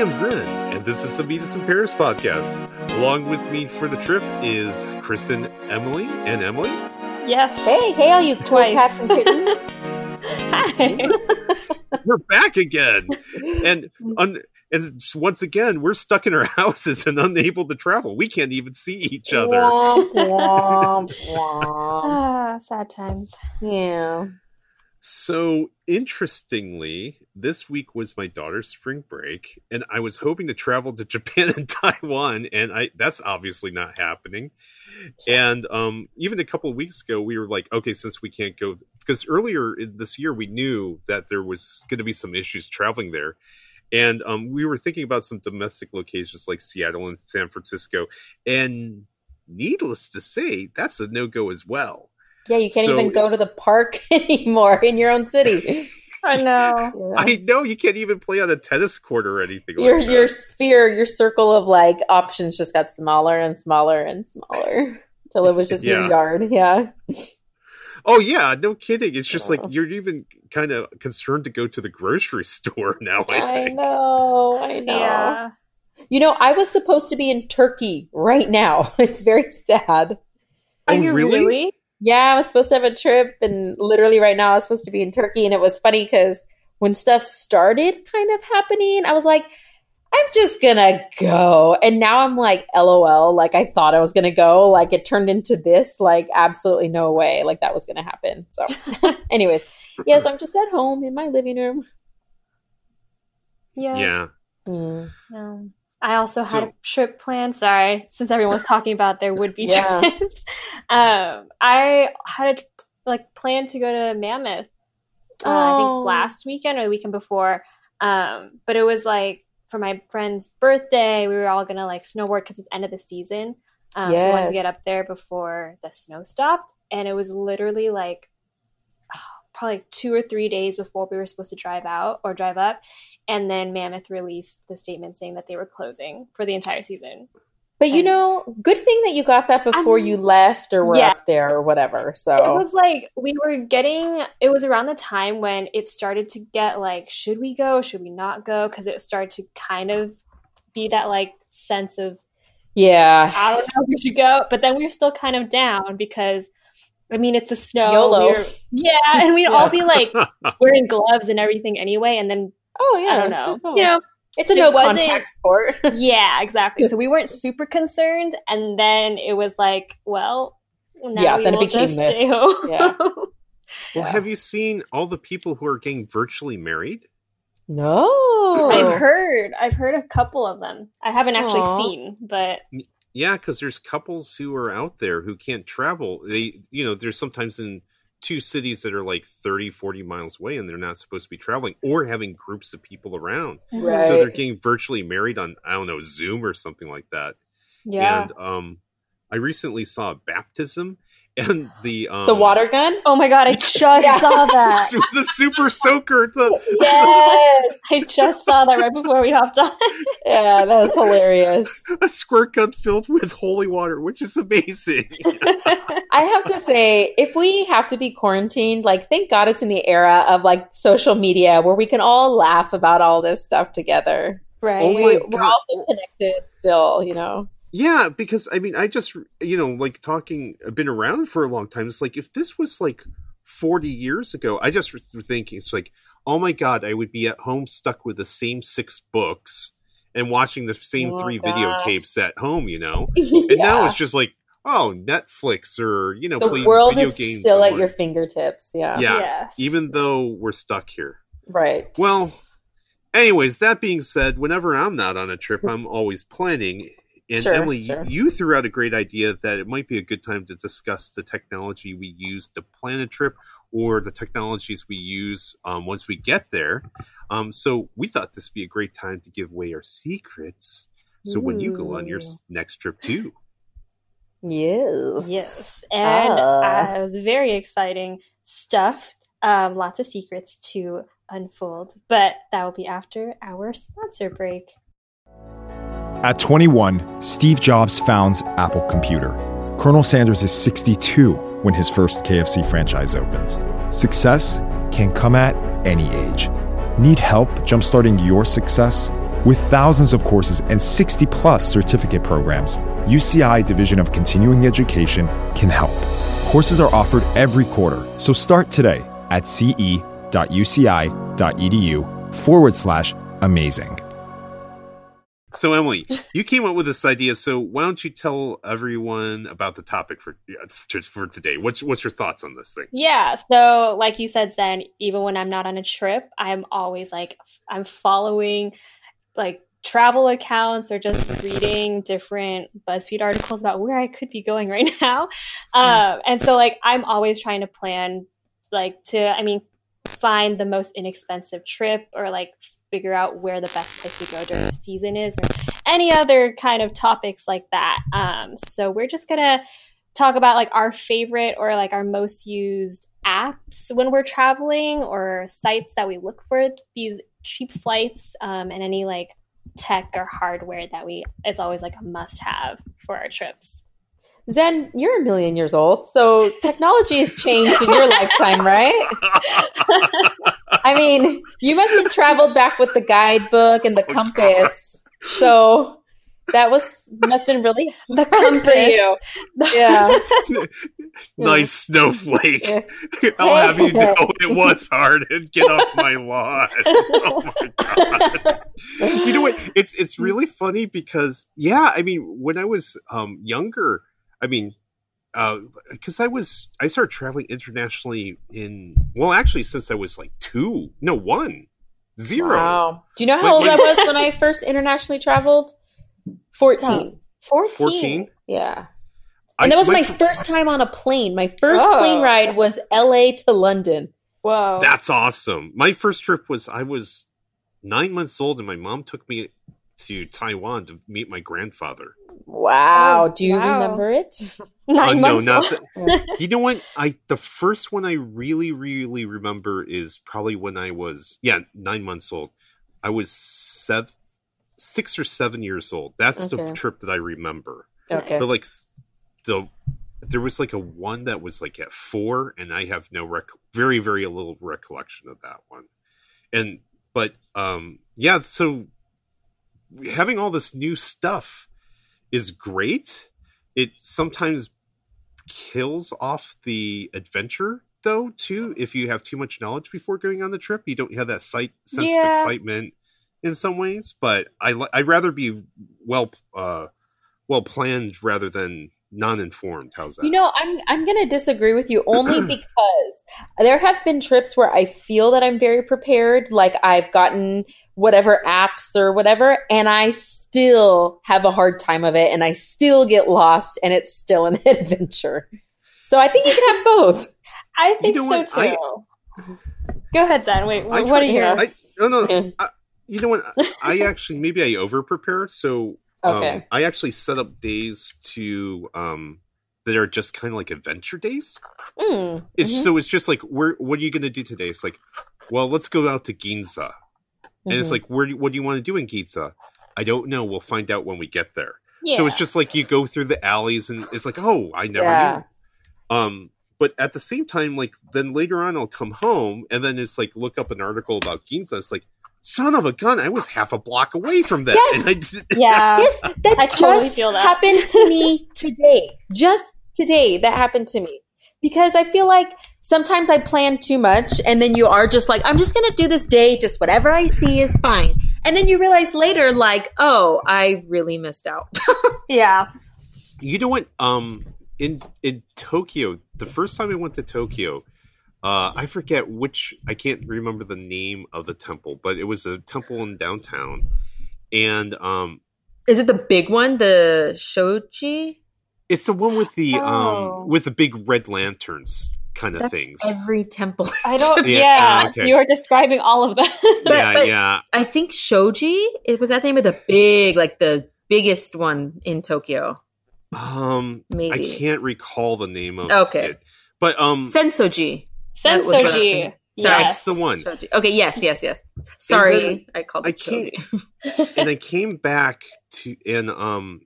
am Zen, and this is the Meet Us in Paris podcast. Along with me for the trip is Kristen, Emily, and Emily. Yes. Hey, hey, all you cool Twice. cats and kittens. Hi. We're back again, and un- and once again we're stuck in our houses and unable to travel. We can't even see each other. Womp, womp, womp. ah, sad times. Yeah. So interestingly, this week was my daughter's spring break, and I was hoping to travel to Japan and Taiwan, and I that's obviously not happening. And um, even a couple of weeks ago, we were like, okay, since we can't go, because earlier this year we knew that there was going to be some issues traveling there, and um, we were thinking about some domestic locations like Seattle and San Francisco, and needless to say, that's a no go as well. Yeah, you can't So- even go to the park anymore in your own city. I know. You? I know you can't even play on a tennis court or anything your like that. your sphere, your circle of like options just got smaller and smaller and smaller till it was just Yeah. your yard. Yeah. Oh yeah, no kidding. It's just like you're even kind of concerned to go to the grocery store now. I I think. know. I know. Yeah. You know, I was supposed to be in Turkey right now. It's very sad. Oh, Are Oh, you really? really? Yeah, I was supposed to have a trip, and literally right now I was supposed to be in Turkey. And it was funny because when stuff started kind of happening, I was like, I'm just gonna go. And now I'm like, LOL, like I thought I was gonna go. Like it turned into this, like absolutely no way, like that was gonna happen. So, anyways, yes, I'm just at home in my living room. Yeah. Yeah. Mm. No. I also had So- a trip planned. Sorry, since everyone's talking about there would be Yeah. trips. Um, I had a, like planned to go to Mammoth. Uh, I Oh. think last weekend or the weekend before. Um, but it was like for my friend's birthday. We were all gonna like snowboard because it's end of the season. Um, So we wanted to get up there before the snow stopped, and it was literally like probably two or three days before we were supposed to drive out or drive up. And then Mammoth released the statement saying that they were closing for the entire season. But you know, good thing that you got that before mean, you left or were yes. up there or whatever. So It was like we were getting, it was around the time when it started to get like, should we go? Should we not go? Because it started to kind of be that like sense of, yeah, I don't know if we should go. But then we were still kind of down because. I mean, it's a snow. YOLO. We were- yeah, and we'd Yeah. all be like wearing gloves and everything anyway. And then oh yeah, I don't know, Oh. you know, it's a it no wasn't- contact sport. Yeah, exactly. So we weren't super concerned, and then it was like, well, now Yeah, we then it will became just this. stay home. Yeah. Well, Yeah. have you seen all the people who are getting virtually married? No, I've heard, I've heard a couple of them. I haven't actually Aw. seen, but Yeah, because there's couples who are out there who can't travel. They, you know, there's sometimes in two cities that are like 30, 40 miles away and they're not supposed to be traveling or having groups of people around. Right. So they're getting virtually married on, I don't know, Zoom or something like that. yeah. And um, I recently saw a baptism and the um, the water gun. oh my god, I just Yeah. saw that. The super soaker, the Yes, I just saw that right before we hopped on. yeah, that was hilarious. a squirt gun filled with holy water, which is amazing. I have to say, if we have to be quarantined, like, thank God it's in the era of like social media where we can all laugh about all this stuff together. right. Oh we, we're God. also connected still, you know. Yeah, because I mean, I just you know, like talking, I've been around for a long time. It's like if this was like forty years ago, I just was thinking, it's like, oh my god, I would be at home stuck with the same six books and watching the same Oh, three gosh. videotapes at home, you know. And now it's just like, oh, Netflix or you know, the play world video is games still at or- your fingertips. Yeah. Yeah. Yes. even though we're stuck here. Right. Well, anyways, that being said, whenever I'm not on a trip, I'm always planning. And Sure, Emily, sure. you, you threw out a great idea that it might be a good time to discuss the technology we use to plan a trip or the technologies we use um, once we get there. Um, so we thought this would be a great time to give away our secrets. So when you go on your next trip too. yes. Yes, and Ah. uh, it was very exciting stuff. Um, lots of secrets to unfold, but that will be after our sponsor break. At 21, Steve Jobs founds Apple Computer. Colonel Sanders is 62 when his first KFC franchise opens. Success can come at any age. Need help jumpstarting your success? With thousands of courses and 60 plus certificate programs, UCI Division of Continuing Education can help. Courses are offered every quarter, so start today at ce.uci.edu forward slash amazing. So Emily, you came up with this idea. So why don't you tell everyone about the topic for for today? What's what's your thoughts on this thing? Yeah. So like you said, Zen, even when I'm not on a trip, I'm always like I'm following like travel accounts or just reading different BuzzFeed articles about where I could be going right now. Um, and so like I'm always trying to plan like to I mean find the most inexpensive trip or like figure out where the best place to go during the season is or any other kind of topics like that. Um, so we're just gonna talk about like our favorite or like our most used apps when we're traveling or sites that we look for these cheap flights um, and any like tech or hardware that we it's always like a must have for our trips. Zen, you're a million years old, so technology has changed in your lifetime, right? I mean, you must have traveled back with the guidebook and the Oh, compass. So that was must have been really The you. Yeah. nice snowflake. Yeah. I'll have you know it was hard and get off my lawn. Oh my god. You know what? It's it's really funny because yeah, I mean, when I was um younger, I mean uh, because I was I started traveling internationally in well actually since I was like two no one zero Wow. Do you know how Wait, old wait. I was when I first internationally traveled? 14. 14. 14 Yeah. I- And that was my fir- first time on a plane. My first Oh. plane ride was LA to London. Wow. That's awesome. My first trip was I was nine months old, and my mom took me to Taiwan to meet my grandfather. Wow. Oh, Do you wow. remember it? Nine Uh, no, months not old. the- you know what? I the first one I really, really remember is probably when I was yeah nine months old. I was seven, six or seven years old. That's the trip that I remember. Okay. But like the there was like a one that was like at four, and I have no rec very very little recollection of that one. And but um yeah, so having all this new stuff is great. It sometimes kills off the adventure though too. If you have too much knowledge before going on the trip you don't have that sight sense of excitement in some ways. But i i'd rather be well uh well planned rather than non-informed. How's that? You know, I'm I'm to disagree with you only because there have been trips where I feel that I'm very prepared, like I've gotten whatever apps or whatever, and I still have a hard time of it, and I still get lost, and it's still an adventure. So I think you can have both. I think know so what? too. I- Go ahead, Zen. Wait, I what try- are you? I, no no Yeah. I, you know what i actually maybe i over prepare so um, Okay. i actually set up days to um that are just kind of like adventure days Mm, It's mhm, so it's just like where what are you going to do today? It's like, well, let's go out to Ginza, and it's mhm. like, where? do- What do you want to do in Ginza? I don't know. We'll find out when we get there. Yeah. So it's just like you go through the alleys, and it's like, oh, I never Yeah. knew. Um, but at the same time, like then later on, I'll come home, and then it's like look up an article about Ginza. It's like, son of a gun, I was half a block away from that. Yes! And I yeah. Yes, that I totally just feel that. happened to me today. Just today, that happened to me. Because I feel like sometimes I plan too much, and then you are just like, I'm just going to do this day, just whatever I see is fine. And then you realize later, like, oh, I really missed out. yeah. You know what? Um, in in Tokyo, the first time I went to Tokyo, uh, I forget which. I can't remember the name of the temple, but it was a temple in downtown, and um, Is it the big one, the Shoji? It's the one with the Oh. um with the big red lanterns kind of That's things. Every temple. I don't. Yeah, Yeah. uh, okay. You are describing all of them. But- yeah, but- yeah. I think Shoji. It was that the name of the big, like the biggest one in Tokyo. Um, Maybe. I can't recall the name of Okay. it, but um, Sensoji. That was what I was Sensoji. Sorry, Yes. the one. Shoji. Okay, yes, yes, yes. Sorry, I called I it can't- Shoji. and I came back to and um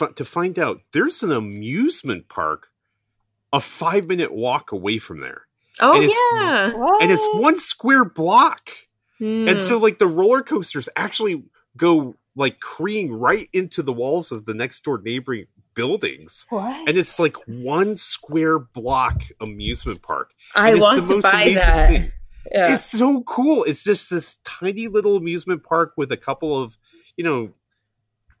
f- to find out there's an amusement park a five minute walk away from there, Oh And it's- yeah. And it's one square block, Hmm. and so like the roller coasters actually go like creeing right into the walls of the next door neighboring buildings. What? And it's like one square block amusement park. I And it's want the to buy amazing that. thing. Yeah. It's so cool. It's just this tiny little amusement park with a couple of, you know,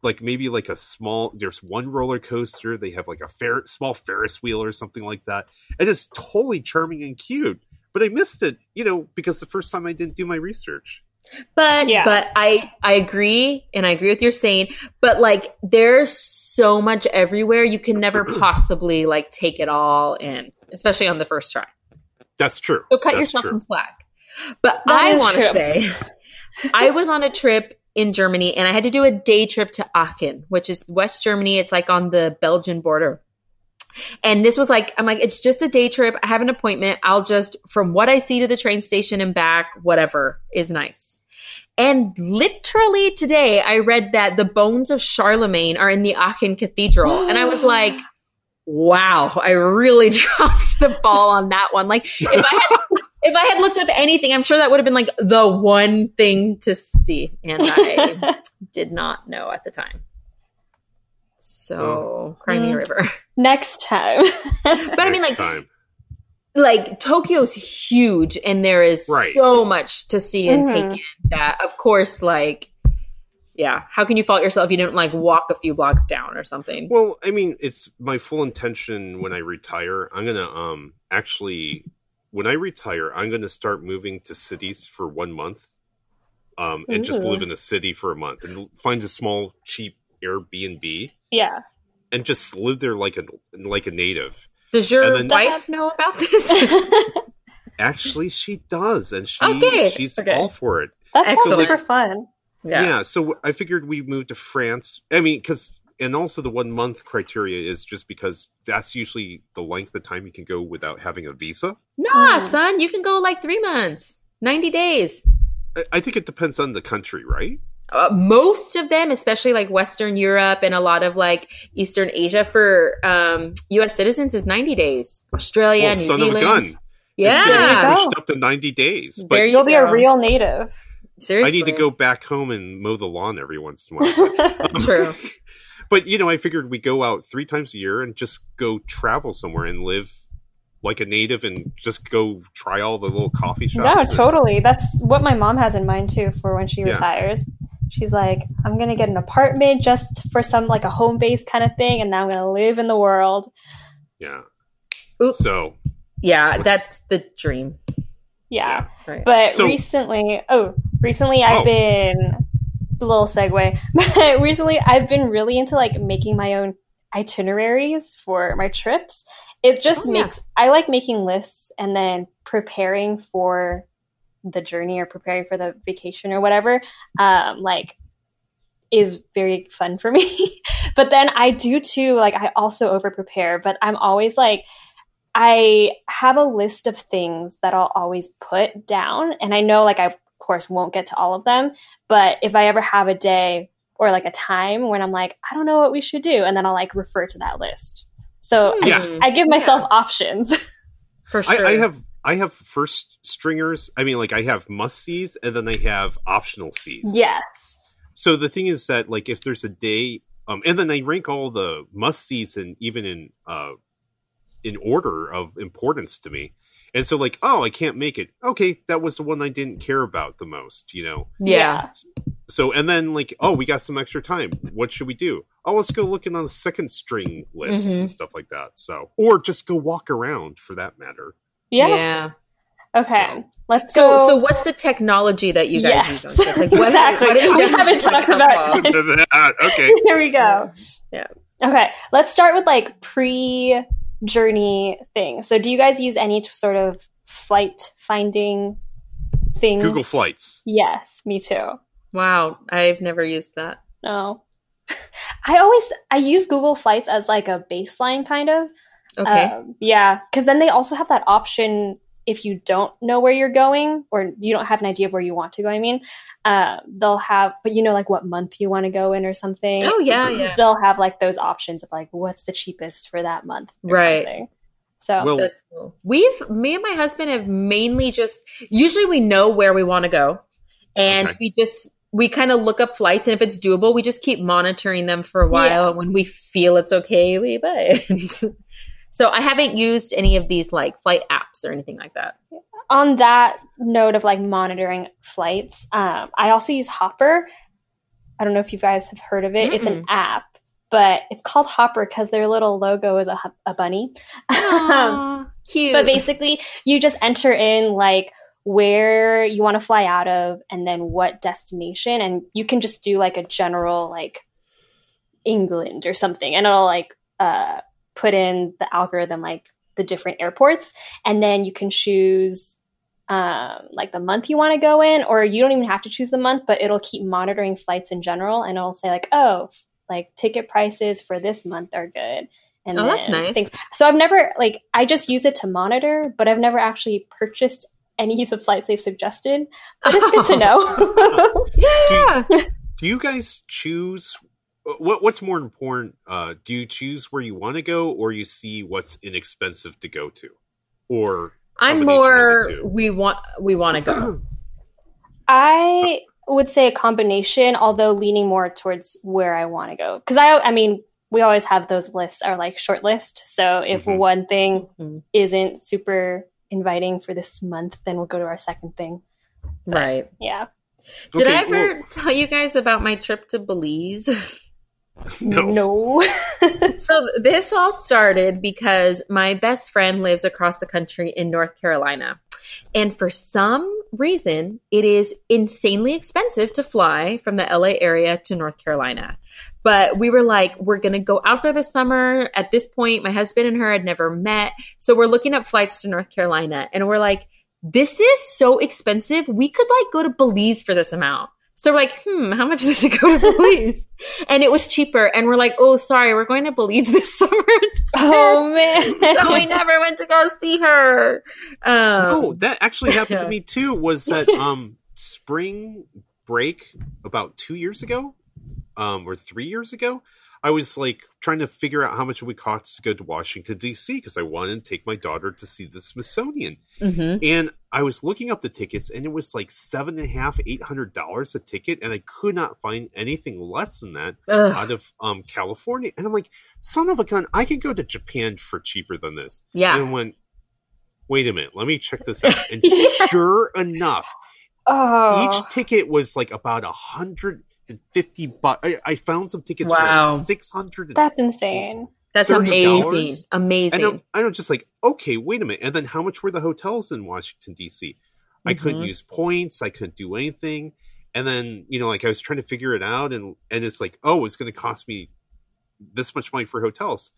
like maybe like a small. There's one roller coaster. They have like a fair small Ferris wheel or something like that, and it's totally charming and cute. But I missed it, you know, because the first time I didn't do my research. But Yeah. but I I agree and I agree with your saying, but like there's so much everywhere you can never possibly like take it all in, especially on the first try. That's true. So cut That's yourself true. some slack. But That I want to say I was on a trip in Germany and I had to do a day trip to Aachen, which is West Germany. It's like on the Belgian border. And this was like, I'm like, it's just a day trip. I have an appointment. I'll just, from what I see to the train station and back, whatever is nice. And literally today, I read that the bones of Charlemagne are in the Aachen Cathedral. And I was like, wow, I really dropped the ball on that one. Like, if I had. If I had looked up anything, I'm sure that would have been like the one thing to see. And I did not know at the time. So, Crimea Mm. River. Next time. But I mean, Next like, time. like Tokyo's huge and there is Right. so much to see and Mhm. take in that of course like yeah how can you fault yourself if you didn't like walk a few blocks down or something Well, I mean, it's my full intention when I retire. I'm gonna um actually when I retire, I'm gonna start moving to cities for one month, um, and just live in a city for a month and find a small, cheap Airbnb yeah. and just live there like a like a native. does your then- wife know about this Actually, she does, and she Okay, she's okay. all for it. That's sounds Excellent. super fun. Yeah. so I figured we moved to France. I mean, because and also the one month criteria is just because that's usually the length of time you can go without having a visa. nah Mm. son you can go like three months 90 days I, I think it depends on the country, right? uh, most of them, especially like Western Europe and a lot of like Eastern Asia for um, U.S. citizens, is 90 days. Australia, well, New son Zealand. of a gun. Yeah, There you getting go. pushed up to 90 days. But There you You'll be a real native. Seriously. I need to go back home and mow the lawn every once in a while. True. But, you know, I figured we go out three times a year and just go travel somewhere and live like a native and just go try all the little coffee shops. No, and- totally. That's what my mom has in mind too for when she Yeah. retires. She's like, I'm gonna get an apartment just for some like a home base kind of thing, and now I'm gonna live in the world. Yeah. Oops. So, yeah, that's the dream. Yeah. That's right. But So- recently, oh, recently I've Oh. been a little segue. But recently I've been really into like making my own itineraries for my trips. It just Oh, yeah. makes I like making lists and then preparing for the journey or preparing for the vacation or whatever. Um, like is very fun for me. but then I do too, like I also over prepare, but I'm always like I have a list of things that I'll always put down. And I know, like, I, course, won't get to all of them. But if I ever have a day or like a time when I'm like, I don't know what we should do, and then I'll like refer to that list. So Yeah. Mm, I, I give myself options. for sure. I, I have I have first stringers. I mean, like I have must sees, and then I have optional sees. yes. So the thing is that like if there's a day, um, and then I rank all the must sees and even in uh in order of importance to me. And so like, oh, I can't make it. Okay, that was the one I didn't care about the most, you know. yeah. So and then like, oh, we got some extra time. What should we do? Oh, let's go looking on the second string list Mhm. and stuff like that. So or just go walk around for that matter. Yeah. Yeah. Okay. So- Let's So, go. so what's the technology that you guys Yes. use on trips? Like, what, Exactly. what have We haven't talked about That, okay. Here we go. Yeah. Okay. Let's start with like pre journey thing. So, do you guys use any t- sort of flight finding things? Google Flights. Yes, me too. Wow, I've never used that. No. I always I use Google Flights as like a baseline kind of. Okay. Um, yeah, because then they also have that option if you don't know where you're going or you don't have an idea of where you want to go. I mean, uh, they'll have, but you know, like what month you want to go in or something. oh yeah, yeah. They'll have like those options of like what's the cheapest for that month, or Right. Something. So Well, That's cool. We've me and my husband have mainly just usually we know where we want to go, and Okay. we just we kind of look up flights and if it's doable, we just keep monitoring them for a while. Yeah. And when we feel it's okay, we buy it. so I haven't used any of these like flight apps or anything like that. on that note of like monitoring flights, um, I also use Hopper. I don't know if you guys have heard of it. It's an app, but it's called Hopper because their little logo is a, a bunny. Um, cute. but basically, you just enter in like where you want to fly out of and then what destination, and you can just do like a general like England or something, and it'll like uh, put in the algorithm like the different airports, and then you can choose um, like the month you want to go in, or you don't even have to choose the month, but it'll keep monitoring flights in general, and it'll say like, oh, like ticket prices for this month are good. And Oh, that's nice. things- So I've never like I just use it to monitor, but I've never actually purchased any of the flights they've suggested. But it's good to know. yeah. do you guys choose what what's more important uh do you choose where you want to go or you see what's inexpensive to go to or I'm combination of the more we want we want to go. I would say a combination, although leaning more towards where I want to go. Because I, I mean, we always have those lists, our like short list. So if Mhm. one thing Mhm. isn't super inviting for this month, then we'll go to our second thing. Right. Yeah. Did I Okay, well, ever tell you guys about my trip to Belize? no, No. so this all started because my best friend lives across the country in North Carolina. And for some reason, it is insanely expensive to fly from the LA area to North Carolina. But we were like, we're going to go out there this summer. At this point, my husband and her had never met. So we're looking up flights to North Carolina. And we're like, this is so expensive. We could like go to Belize for this amount. So we're like, hmm, how much is it to go to Belize? and it was cheaper. And we're like, oh, sorry, we're going to Belize this summer instead. oh man. so we never went to go see her. Um, oh that actually happened Yeah. to me too was that um spring break about two years ago um or three years ago i was like trying to figure out how much it would cost to go to washington dc because i wanted to take my daughter to see the smithsonian mhm. and I was looking up the tickets, and it was like seven and a half, eight hundred dollars a ticket, and I could not find anything less than that Ugh. out of um California. And I'm like, son of a gun, I can go to Japan for cheaper than this. Yeah. And I went, wait a minute, let me check this out. And Yeah. sure enough, Oh. each ticket was like about a hundred fifty bucks. I, I found some tickets for like six hundred. That's insane. That's $30. amazing. And Amazing. I'm, I'm just like, okay, wait a minute. And then how much were the hotels in Washington, D.C.? I couldn't Mhm. use points. I couldn't do anything. And then, you know, like I was trying to figure it out and, and it's like, oh, it's going to cost me this much money for hotels.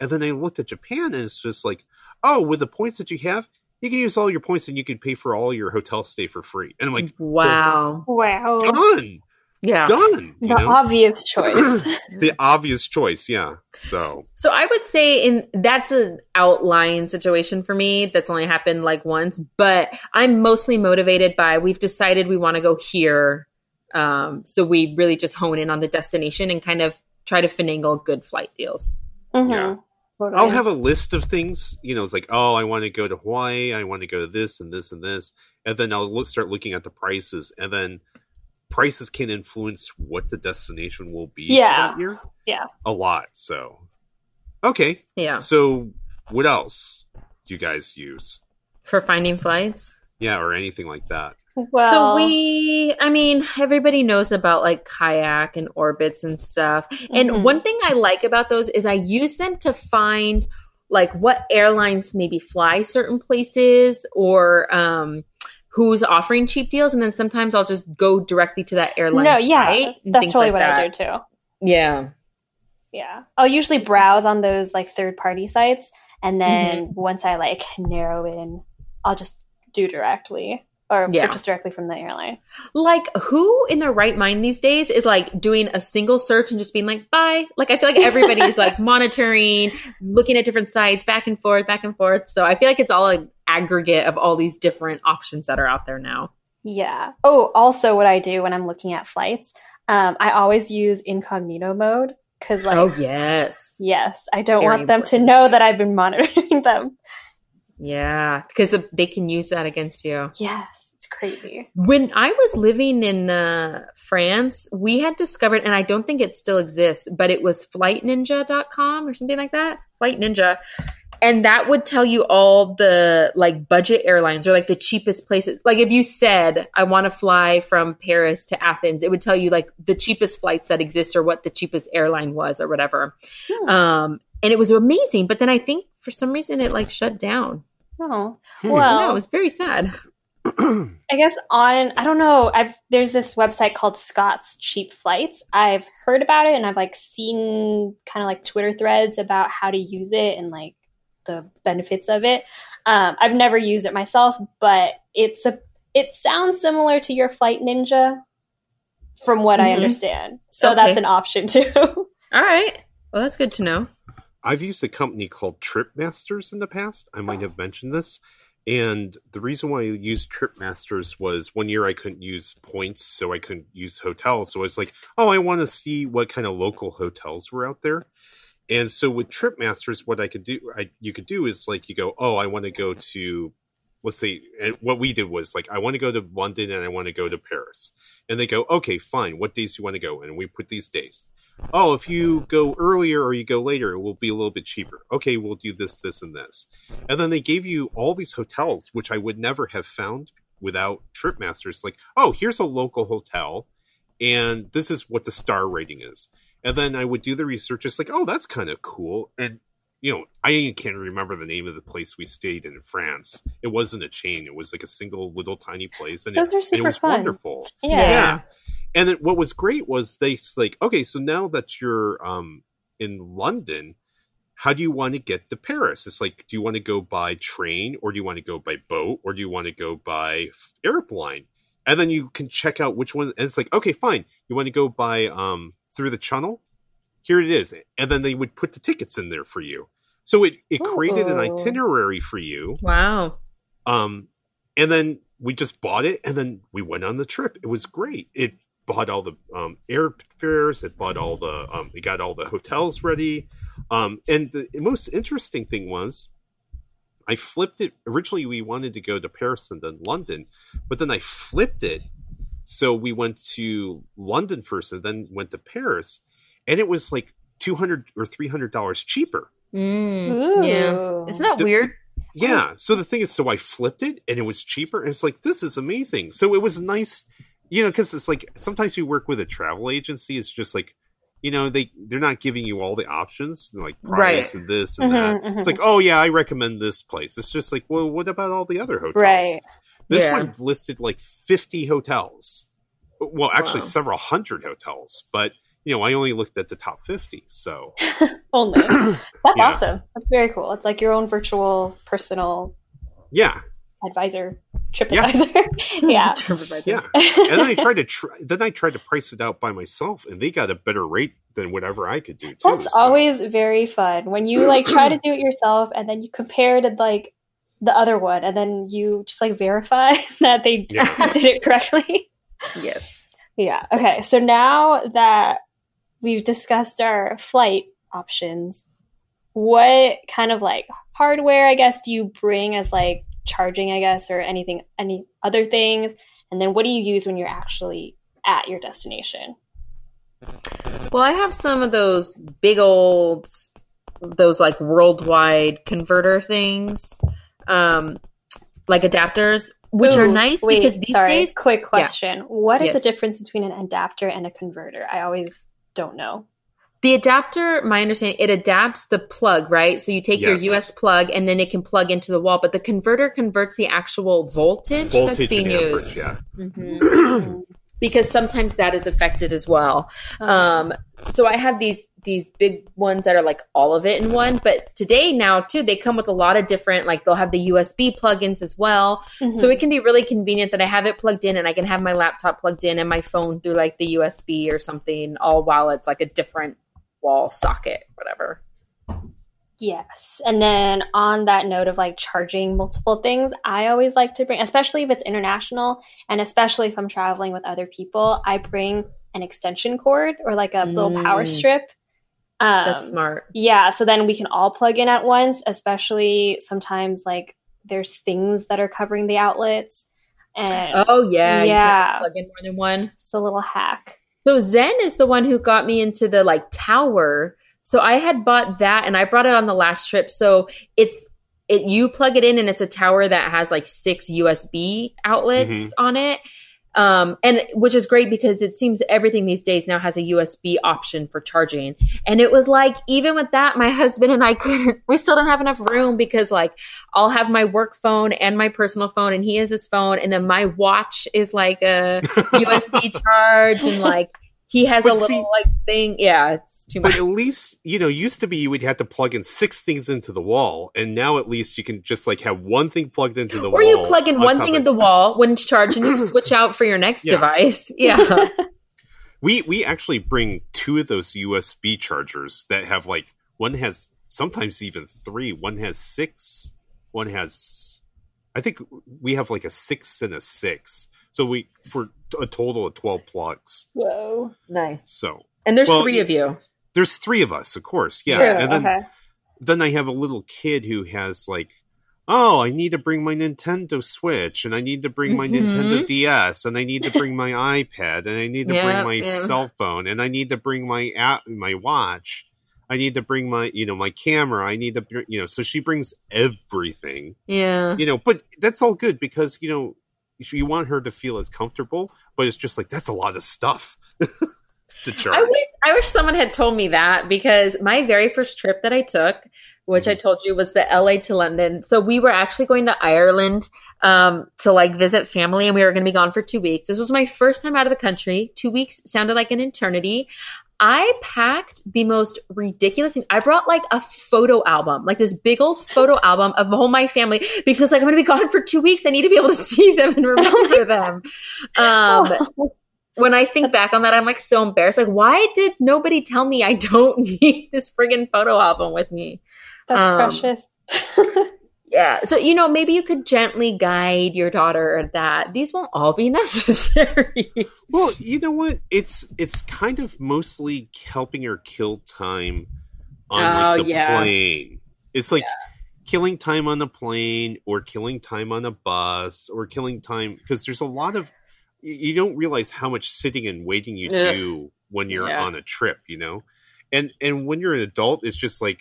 And then I looked at Japan and it's just like, oh, with the points that you have, you can use all your points and you can pay for all your hotel stay for free. And I'm like, wow. Wow. done, Yeah. done. The know? obvious choice. the obvious choice. Yeah. So, So I would say in that's an outlying situation for me that's only happened like once, but I'm mostly motivated by we've decided we want to go here. Um, so we really just hone in on the destination and kind of try to finagle good flight deals. Mhm. Yeah. Totally. I'll have a list of things, you know, it's like, oh, I want to go to Hawaii, I want to go to this and this and this, and then I'll look, start looking at the prices, and then prices can influence what the destination will be Yeah. that year. Yeah. a lot. So, okay, Yeah. so what else do you guys use? For finding flights. Yeah, or anything like that. well, so we I mean, everybody knows about like kayak and Orbitz and stuff. And Mhm. one thing I like about those is I use them to find like what airlines maybe fly certain places or um who's offering cheap deals and then sometimes I'll just go directly to that airline no, yeah, that's totally like what I do too. Yeah. Yeah. I'll usually browse on those like third party sites and then Mm-hmm. once I like narrow in, I'll just do directly or Yeah. purchase directly from the airline. Like who in their right mind these days is like doing a single search and just being like bye? Like I feel like everybody is like monitoring, looking at different sites back and forth, back and forth. So I feel like it's all aggregate of all these different options that are out there now. Yeah. Oh, also what I do when I'm looking at flights, um, I always use incognito mode because like oh yes. yes, I don't Very want them to know that I've been monitoring them. Yeah, because they can use that against you. Yes, it's crazy. When I was living in uh, France, we had discovered, and I don't think it still exists, but it was flightninja.com or something like that. Flight Ninja. And that would tell you all the like budget airlines or like the cheapest places. Like if you said, I want to fly from Paris to Athens, it would tell you like the cheapest flights that exist or what the cheapest airline was or whatever. Hmm. Um, and it was amazing. But then I think for some reason it like shut down. Oh, Hmm. well, no, it was very sad. I guess on I don't know. I've there's this website called Scott's Cheap Flights. I've heard about it and I've like seen kind of like Twitter threads about how to use it and like the benefits of it. Um, I've never used it myself, but it's a it sounds similar to your Flight Ninja, from what I Mhm. understand. So Okay. that's an option too. All right. Well, that's good to know. I've used a company called Tripmasters in the past. I might have mentioned this. And the reason why I used Tripmasters was one year I couldn't use points, so I couldn't use hotels. So I was like, oh, I want to see what kind of local hotels were out there. And so with Tripmasters, what I could do, I, you could do is like you go, oh, I want to go to, let's say, and what we did was like, I want to go to London and I want to go to Paris. And they go, okay, fine. What days do you want to go? And we put these days oh, if you go earlier or you go later, it will be a little bit cheaper. Okay, we'll do this, this, and this. And then they gave you all these hotels, which I would never have found without Tripmasters. Like, oh, here's a local hotel, and this is what the star rating is. And then I would do the research. It's like, oh, that's kind of cool. And you know, I can't remember the name of the place we stayed in France. It wasn't a chain; it was like a single little tiny place, and, Those it, are and it super was fun. wonderful. Yeah. Yeah. And then what was great was they like, okay, so now that you're um in London, how do you want to get to Paris? It's like, do you want to go by train or do you want to go by boat or do you want to go by airplane? And then you can check out which one. And it's like, okay, fine. You want to go by um through the channel? Here it is. And then they would put the tickets in there for you. So it, it created an itinerary for you. Wow. Um, and then we just bought it, and then we went on the trip. It was great. It bought all the um, airfares. It bought all the. Um, it got all the hotels ready. Um, and the most interesting thing was, I flipped it. Originally, we wanted to go to Paris and then London, but then I flipped it. So we went to London first, and then went to Paris, and it was like two hundred or three hundred dollars cheaper. Mm, yeah. Isn't that The- weird? Yeah. So the thing is, so I flipped it and it was cheaper. And it's like, this is amazing. So it was nice, you know, because it's like sometimes you work with a travel agency. It's just like, you know, they they're not giving you all the options, like price Right. and this and Mhm, that. It's mhm. like, oh yeah, I recommend this place. It's just like, well, what about all the other hotels? Right. This Yeah. one listed like fifty hotels. Well, actually, Wow. several hundred hotels, but you know, I only looked at the top fifty. So Only. That's Yeah. awesome. That's very cool. It's like your own virtual personal yeah, advisor, trip Yeah. advisor. yeah. yeah. and then I tried to try, then I tried to price it out by myself, and they got a better rate than whatever I could do too. That's so- always very fun when you like try to do it yourself and then you compare to like the other one and then you just like verify that they Yeah. did it correctly. yes. yeah. Okay. So now that we've discussed our flight options, what kind of like hardware, I guess, do you bring as like charging, I guess, or anything, any other things? And then what do you use when you're actually at your destination? Well, I have some of those big old, those like worldwide converter things, um, like adapters, which are nice wait, because these sorry, days, quick question. What is Yes. the difference between an adapter and a converter? I always don't know. the adapter, my understanding, it adapts the plug, right? So you take Yes. your US plug and then it can plug into the wall, but the converter converts the actual voltage, that's being and amperage. used. Yeah, Mhm. because sometimes that is affected as well. Um, so I have these these big ones that are like all of it in one. But today now too, they come with a lot of different like they'll have the USB plugins as well. Mhm. So it can be really convenient that I have it plugged in and I can have my laptop plugged in and my phone through like the USB or something, all while it's like a different wall socket, whatever. Yes. And then on that note of like charging multiple things, I always like to bring, especially if it's international and especially if I'm traveling with other people, I bring an extension cord or like a little power Mm. strip. Um, That's smart. Yeah. So then we can all plug in at once, especially sometimes like there's things that are covering the outlets. And Oh yeah, Yeah. can't plug in more than one. it's a little hack. So Zen is the one who got me into the like tower. So I had bought that and I brought it on the last trip. So it's it you plug it in and it's a tower that has like six USB outlets Mhm. on it. Um and which is great because it seems everything these days now has a USB option for charging. And it was like even with that my husband and I couldn't we still don't have enough room because like I'll have my work phone and my personal phone and he has his phone and then my watch is like a USB charge and like he has But a little see- like thing. Yeah, it's too But much. at least, you know, used to be you would have to plug in six things into the wall, and now at least you can just like have one thing plugged into the wall. Or you plug in on one thing of in the wall when it's charged and you switch out for your next Yeah. device. Yeah. We we actually bring two of those USB chargers that have like one has sometimes even three. One has six. One has, I think we have like a six and a six. So we for a total of twelve plugs. Whoa. nice. So And there's Well, three of you. there's three of us, of course. Yeah, True. and then okay. then I have a little kid who has like, oh, I need to bring my Nintendo Switch, and I need to bring my Mhm. Nintendo DS, and I need to bring my iPad, and I need to Yeah, bring my yeah. cell phone, and I need to bring my app, my watch. I need to bring my, you know, my camera. I need to, you know, so she brings everything, Yeah. you know, but that's all good because, you know, you want her to feel as comfortable, but it's just like, that's a lot of stuff to charge. I wish, I wish someone had told me that because my very first trip that I took, which I told you was the LA to London. So we were actually going to Ireland um, to like visit family and we were going to be gone for two weeks. This was my first time out of the country. Two weeks sounded like an eternity. I packed the most ridiculous thing. I brought like a photo album, like this big old photo album of all my family because like, I'm going to be gone for two weeks. I need to be able to see them and remember them. Um, when I think back on that, I'm like so embarrassed. Like, why did nobody tell me I don't need this friggin' photo album with me? That's um, precious. Yeah. So, you know, maybe you could gently guide your daughter that these won't all be necessary. Well, you know what? It's it's kind of mostly helping her kill time on like Oh, the yeah. plane. It's like killing time on the plane or killing time on a bus or killing time because there's a lot of you- you don't realize how much sitting and waiting you Ugh. do when you're Yeah. on a trip, you know? And and when you're an adult, it's just like,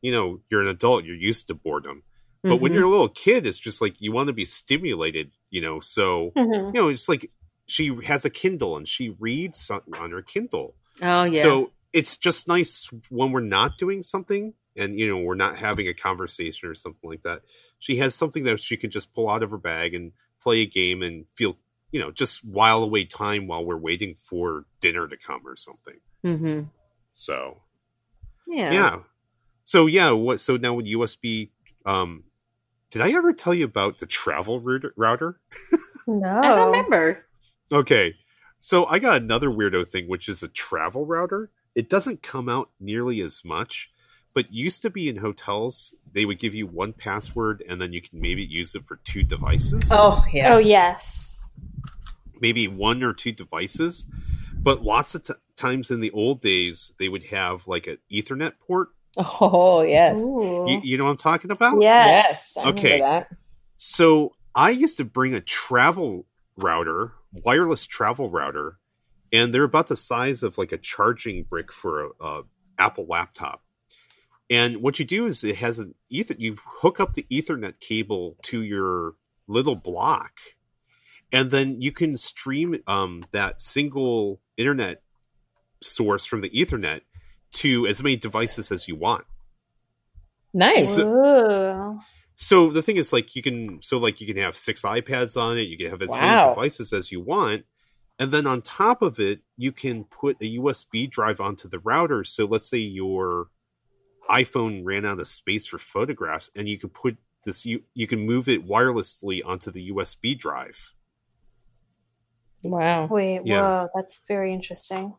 you know, you're an adult, you're used to boredom. But when Mhm. you're a little kid, it's just like you want to be stimulated, you know. So Mhm. you know, it's like she has a Kindle and she reads on, on her Kindle. oh, yeah. So it's just nice when we're not doing something and you know we're not having a conversation or something like that. She has something that she can just pull out of her bag and play a game and feel you know just while away time while we're waiting for dinner to come or something. hmm So yeah. yeah. So yeah, what? So now with USB, um, did I ever tell you about the travel router? router? no. I don't remember. Okay. So I got another weirdo thing, which is a travel router. It doesn't come out nearly as much, but used to be in hotels, they would give you one password and then you can maybe use it for two devices. Oh, yeah. Oh yes. Maybe one or two devices. But lots of t- times in the old days, they would have like an Ethernet port. Oh, yes. You, you know what I'm talking about? yes. Yes. Okay. that. So I used to bring a travel router, wireless travel router, and they're about the size of like a charging brick for a, a Apple laptop. And what you do is it has an ether. You hook up the Ethernet cable to your little block, and then you can stream um, that single internet source from the Ethernet to as many devices as you want. Nice. Ooh. So the thing is, like, you can so like you can have six iPads on it. You can have as Wow. many devices as you want, and then on top of it, you can put a USB drive onto the router. So let's say your iPhone ran out of space for photographs, and you can put this you you can move it wirelessly onto the USB drive. Wow. Wait, Yeah. whoa, that's very interesting.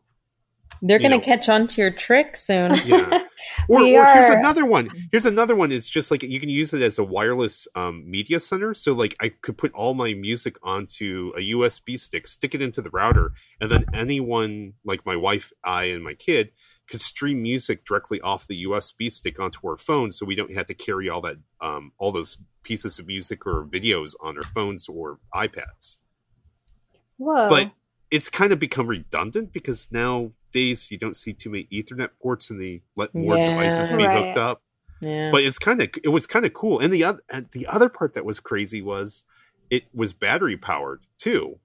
They're going to catch on to your trick soon. Yeah. Or, or here's another one. Here's another one. It's just like you can use it as a wireless um, media center. So like I could put all my music onto a USB stick, stick it into the router, and then anyone like my wife, I, and my kid could stream music directly off the USB stick onto our phone, so we don't have to carry all that um, all those pieces of music or videos on our phones or iPads. Whoa. But it's kind of become redundant because nowadays you don't see too many Ethernet ports and they let more Yeah. devices be Right. hooked up. Yeah. But it's kind of it was kind of cool. And the other and the other part that was crazy was it was battery powered too.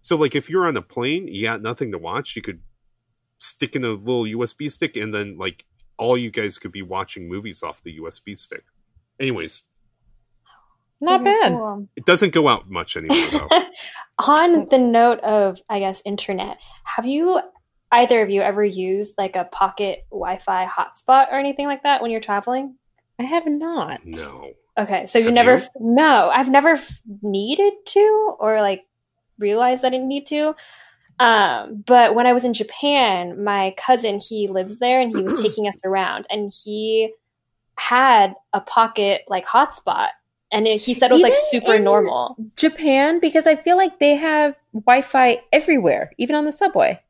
So like if you're on a plane, you got nothing to watch, you could stick in a little USB stick and then like all you guys could be watching movies off the USB stick. Anyways, Not Very bad. cool. it doesn't go out much anymore though. On the note of, I guess, internet, have you either of you ever used like a pocket Wi-Fi hotspot or anything like that when you're traveling? I have not. no. Okay, so you Have never you? no, I've never needed to or like realized I didn't need to. Um, but when I was in Japan, my cousin he lives there and he was taking us around and he had a pocket like hotspot and it, he said it was like super normal. Japan, because I feel like they have Wi Fi everywhere, even on the subway.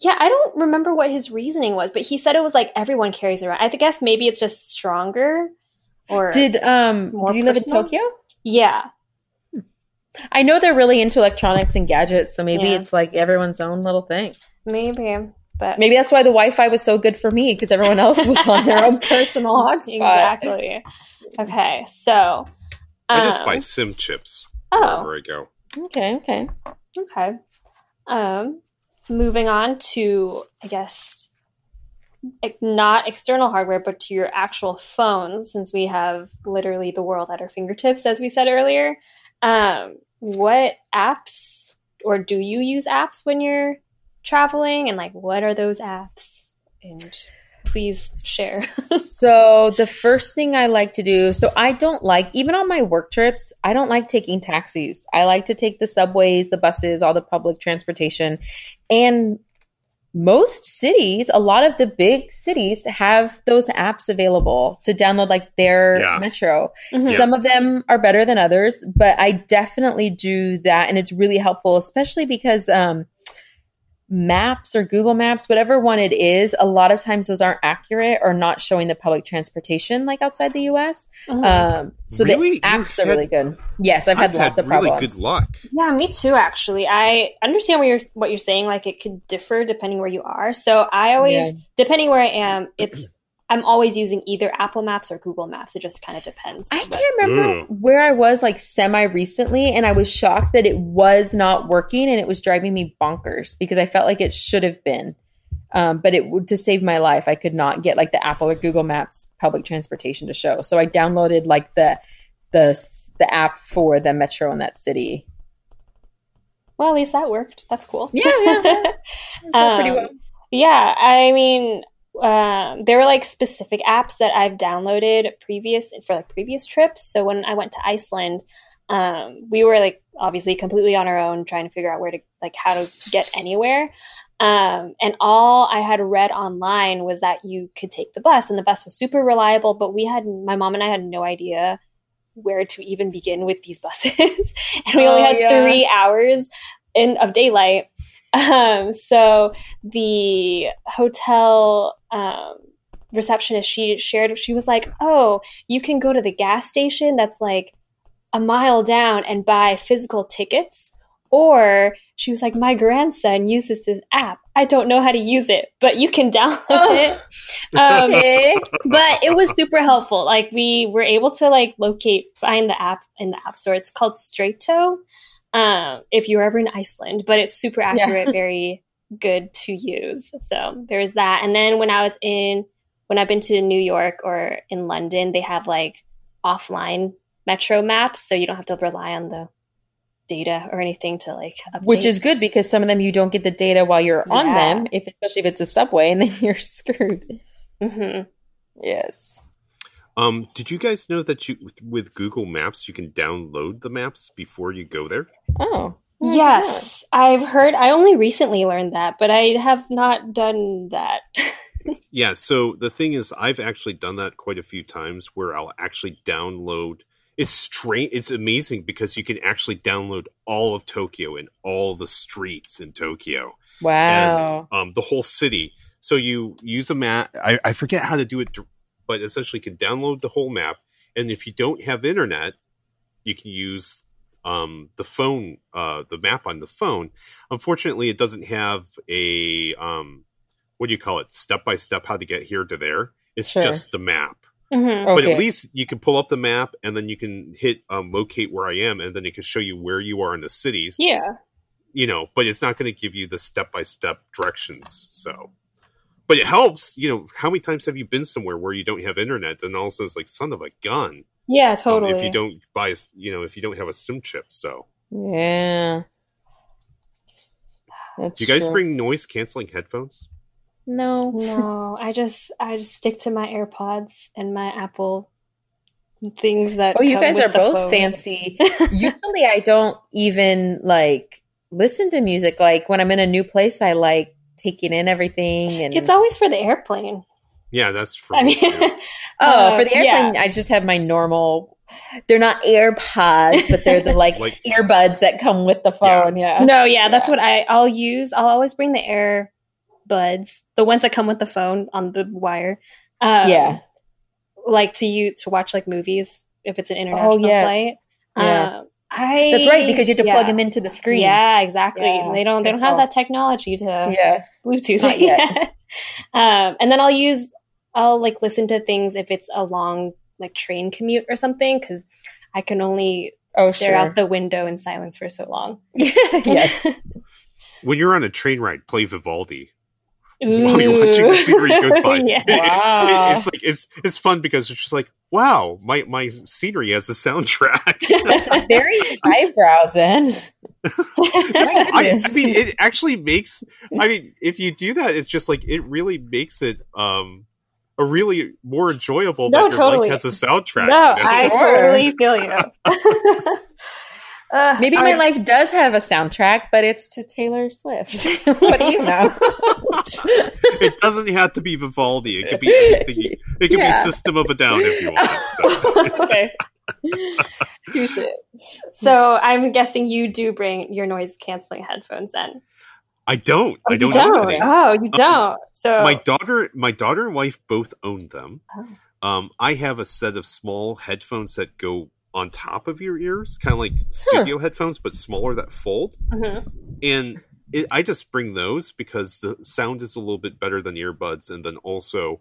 Yeah, I don't remember what his reasoning was, but he said it was like everyone carries around. I guess maybe it's just stronger or Did um did you live in? Tokyo? yeah. I know they're really into electronics and gadgets, so maybe Yeah. it's like everyone's own little thing. Maybe, but Maybe that's why the Wi-Fi was so good for me because everyone else was on their own personal hotspot. exactly. Okay, so I just um, buy SIM chips Oh, wherever I go. Okay, okay. okay. Um, moving on to I guess not external hardware, but to your actual phones, since we have literally the world at our fingertips, as we said earlier. Um, what apps or do you use apps when you're traveling, and like what are those apps? And please share. So the first thing I like to do, so I don't like even on my work trips, I don't like taking taxis. I like to take the subways, the buses, all the public transportation. And most cities, a lot of the big cities have those apps available to download like their Yeah. metro. Mhm. Some of them are better than others, but I definitely do that and it's really helpful especially because um maps or Google Maps, whatever one it is, a lot of times those aren't accurate or not showing the public transportation like outside the US. Mhm. Um, so Really? the apps You've are really good. Yes, I've had lots of really problems. good luck. Yeah, me too. Actually, I understand what you're what you're saying. Like it could differ depending where you are. So I always, Yeah. depending where I am, it's I'm always using either Apple Maps or Google Maps. It just kind of depends. I But- can't remember where I was like semi recently, and I was shocked that it was not working, and it was driving me bonkers because I felt like it should have been. Um, but it would to save my life, I could not get like the Apple or Google Maps public transportation to show. So I downloaded like the the the app for the metro in that city. well, at least that worked. That's cool. Yeah, yeah, yeah. Worked pretty Um, well. Yeah, I mean, um, there were like specific apps that I've downloaded previous for like previous trips. So when I went to Iceland, um, we were like obviously completely on our own trying to figure out where to like how to get anywhere. Um, and all I had read online was that you could take the bus, and the bus was super reliable. But we had my mom and I had no idea where to even begin with these buses, and we only Oh, had yeah. three hours in of daylight. Um, so the hotel um, receptionist she shared she was like, "Oh, you can go to the gas station that's like a mile down and buy physical tickets." Or she was like, "My grandson uses this app. I don't know how to use it, but you can download Oh. it." Um, Okay. but it was super helpful. Like we were able to like locate find the app in the app store. It's called Strato. Um, if you're ever in Iceland, but it's super Yeah. accurate, very good to use. So there's that. And then when I was in when I've been to New York or in London, they have like offline metro maps, so you don't have to rely on the data or anything to like update. Which is good because some of them you don't get the data while you're on Yeah. them, if especially if it's a subway, and then you're screwed. hmm Yes. Um, did you guys know that you with, with Google Maps you can download the maps before you go there? Oh. Yes, I've heard. I only recently learned that, but I have not done that. Yeah, so the thing is I've actually done that quite a few times where I'll actually download it's strange it's amazing because you can actually download all of Tokyo and all the streets in Tokyo. Wow. um, the whole city. So you use a map. I, I forget how to do it, but essentially you can download the whole map. And if you don't have internet, you can use um, the phone, uh, the map on the phone. Unfortunately, it doesn't have a um, what do you call it? Step by step how to get here to there. It's Sure. just the map. Mhm. But Okay. at least you can pull up the map and then you can hit um, locate where I am, and then it can show you where you are in the cities. Yeah. You know, but it's not going to give you the step by step directions. So, but it helps. You know, how many times have you been somewhere where you don't have internet, and also it's like son of a gun Yeah, um, totally. if you don't buy, a s- you know, if you don't have a SIM chip. So, Yeah. That's do you guys true. bring noise canceling headphones? No. No, I just I just stick to my AirPods and my Apple things that. Oh, you guys are both phone. fancy. Usually, I don't even like listen to music. Like when I'm in a new place, I like taking in everything. And It's always for the airplane. Yeah, that's for I me. mean, too. oh, uh, for the airplane, I just have my normal. They're not AirPods, but they're the like, Like- earbuds that come with the phone. Yeah. no, yeah, that's what I I'll use. I'll always bring the AirBuds, the ones that come with the phone on the wire. Um, Yeah. like to you to watch like movies if it's an international Oh, yeah. flight. Yeah. Um, I That's right because you have to yeah. plug them into the screen. Yeah, exactly. Yeah, They don't they don't good have that technology to Yeah. Bluetooth Not yet. um, and then I'll use I'll like listen to things if it's a long like train commute or something because I can only Oh, stare sure. out the window in silence for so long. yes. when you're on a train ride, play Vivaldi. While you're watching the scenery goes by. yeah. It- it- it's like it's it's fun because it's just like wow, my my scenery has a soundtrack. That's very eyebrows in. I. I mean, it actually makes. I mean, if you do that, it's just like it really makes it um a really more enjoyable No, that your totally. life has a soundtrack. no, you know? I totally feel you. Uh, Maybe my right. life does have a soundtrack, but it's to Taylor Swift. what do you know? it doesn't have to be Vivaldi. It could be anything. It could Yeah. be System of a Down if you want. So. okay. Touche. So I'm guessing you do bring your noise canceling headphones in. I don't. I don't. don't. Oh, you don't. So my daughter my daughter and wife both own them Oh. um i have a set of small headphones that go on top of your ears kind of like studio headphones but smaller that fold Mhm. and it, i just bring those because the sound is a little bit better than earbuds and then also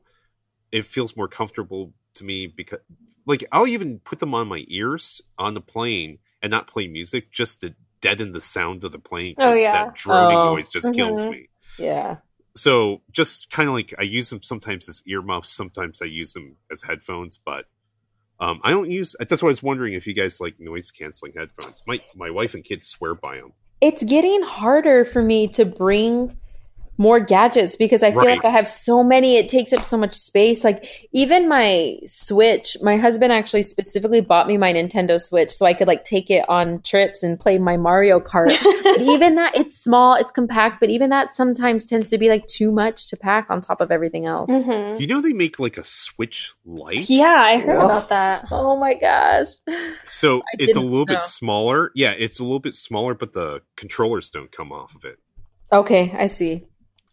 it feels more comfortable to me because like i'll even put them on my ears on the plane and not play music just to deaden the sound of the plane. Oh, yeah. that droning Oh. noise just kills Mhm. me Yeah. so just kind of like I use them sometimes as earmuffs, sometimes I use them as headphones, but um, I don't use. That's why I was wondering if you guys like noise canceling headphones. My my wife and kids swear by them. It's getting harder for me to bring more gadgets because I feel Right. like I have so many. It takes up so much space. Like even my Switch, my husband actually specifically bought me my Nintendo Switch so I could like take it on trips and play my Mario Kart. but even that, it's small, it's compact, but even that sometimes tends to be like too much to pack on top of everything else. Mhm. You know they make like a Switch Lite. Yeah, I heard Whoa. about that. Oh my gosh. So I it's a little know. bit smaller. Yeah, it's a little bit smaller, but the controllers don't come off of it. Okay, I see.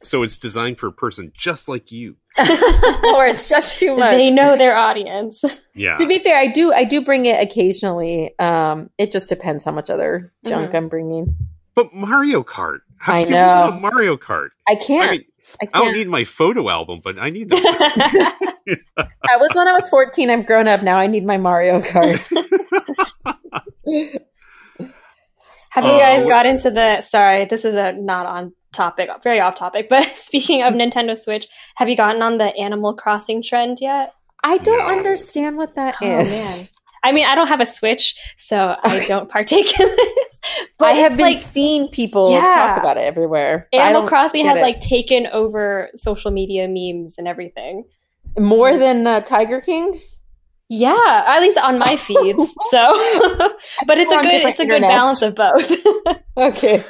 So it's designed for a person just like you. or it's just too much. They know their audience. Yeah. to be fair, I do I do bring it occasionally. Um, it just depends how much other junk I'm bringing. but Mario Kart. How I can you live know. Mario Kart. I can't. I mean, I I don't need my photo album, but I need the that was when I was 14. I'm grown up now. I need my Mario Kart. Have you Uh, guys what- got into the? Sorry, this is a not on topic, very off topic. But speaking of Nintendo Switch, have you gotten on the Animal Crossing trend yet? I don't No. understand what that Oh, is. man. I mean, I don't have a Switch, so I don't partake in this. But I have been like seeing people Yeah. talk about it everywhere. Animal Crossing has it. like taken over social media memes and everything. more than uh, Tiger King. Yeah, at least on my feeds. so, but it's a good it's a good internets. balance of both. Okay.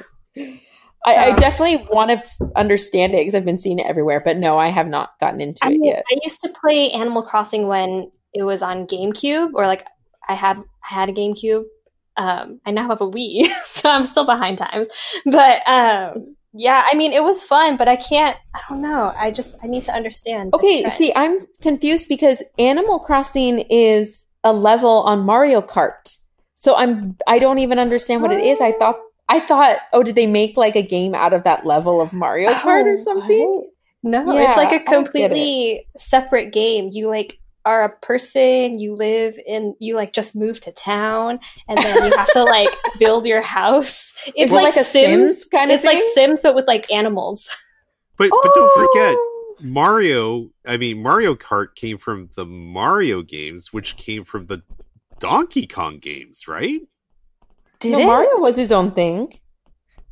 I, I Uh, definitely want to understand it because I've been seeing it everywhere, but no, I have not gotten into I it yet. I used to play Animal Crossing when it was on GameCube, or like I have I had a GameCube. Um, I now have a Wii, so I'm still behind times. But um, yeah, I mean, it was fun, but I can't. I don't know. I just I need to understand. Okay, see, I'm confused because Animal Crossing is a level on Mario Kart. So I'm I don't even understand what it is. I thought I thought, oh, did they make like a game out of that level of Mario Kart Oh, or something? what? No, Yeah, it's like I a don't get it. completely separate game. You like are a person, you live in you like just move to town and then you have to like build your house. It's Is like, like a Sims, Sims kind of It's like? Sims but with like animals. But but don't forget, Oh. Mario. I mean, Mario Kart came from the Mario games, which came from the Donkey Kong games, right? Did no, it? Mario was his own thing.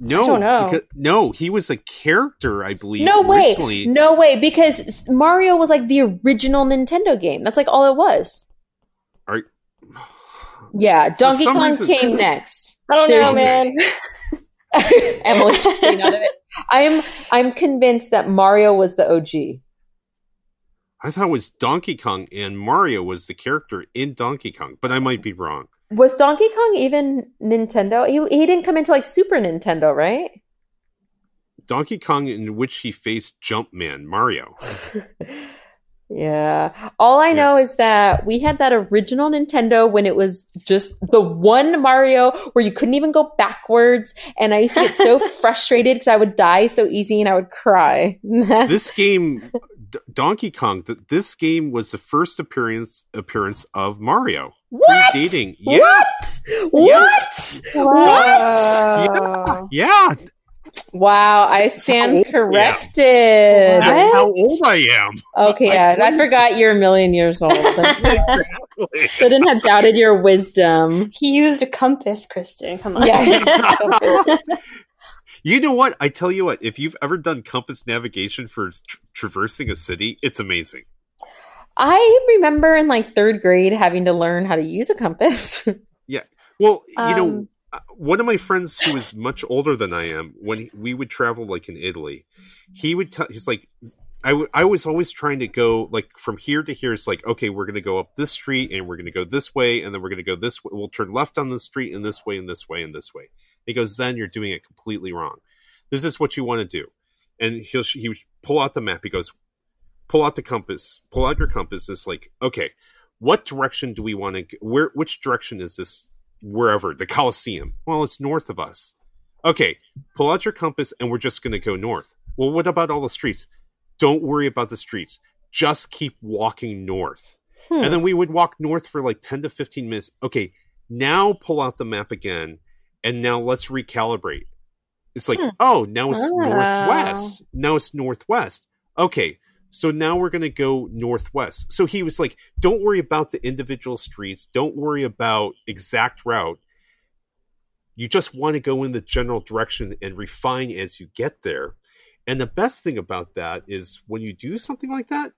No, don't because- no, he was a character, I believe. No way. originally. No way. Because Mario was like the original Nintendo game. That's like all it was. Are- Yeah, Donkey Kong reason- came next. I don't There's know, man. Emily's just staying out of it. I'm I'm convinced that Mario was the OG. I thought it was Donkey Kong and Mario was the character in Donkey Kong, but I might be wrong. Was Donkey Kong even Nintendo? He he didn't come into like Super Nintendo, right? Donkey Kong, in which he faced Jumpman Mario. Yeah. All I Yeah. know is that we had that original Nintendo when it was just the one Mario where you couldn't even go backwards. And I used to get so frustrated because I would die so easy and I would cry. this game, D- Donkey Kong, th- this game was the first appearance appearance of Mario. what? Predating, yeah, What? What? Wow. yeah. Wow, I how stand old I am. corrected. That's how old I am. Okay, I yeah, I couldn't- forgot you're a million years old. I Shouldn't have doubted your wisdom. He used a compass, Kristen. Come on. Yeah. you know what? I tell you what. If you've ever done compass navigation for tr- traversing a city, it's amazing. I remember in like third grade having to learn how to use a compass. Yeah. Well, you know, Um, uh, one of my friends who is much older than I am, when he, we would travel like in Italy, he would tell, he's like, I, w- I was always trying to go like from here to here. It's like, okay, we're going to go up this street and we're going to go this way and then we're going to go this way. We'll turn left on the street and this way and this way and this way. He goes, then you're doing it completely wrong. This is what you want to do. And he'll, he would pull out the map. He goes, pull out the compass, pull out your compass. It's like, okay, what direction do we want to, where, which direction is this wherever the Coliseum. Well, it's north of us. Okay, pull out your compass and we're just going to go north. Well, what about all the streets? Don't worry about the streets. Just keep walking north. Hmm. And then we would walk north for like 10 to 15 minutes. Okay, now pull out the map again and now let's recalibrate. It's like, Hmm. oh, now it's Oh. northwest. Now it's northwest. Okay, so now we're going to go northwest. So he was like, don't worry about the individual streets. Don't worry about exact route. You just want to go in the general direction and refine as you get there. And the best thing about that is when you do something like that,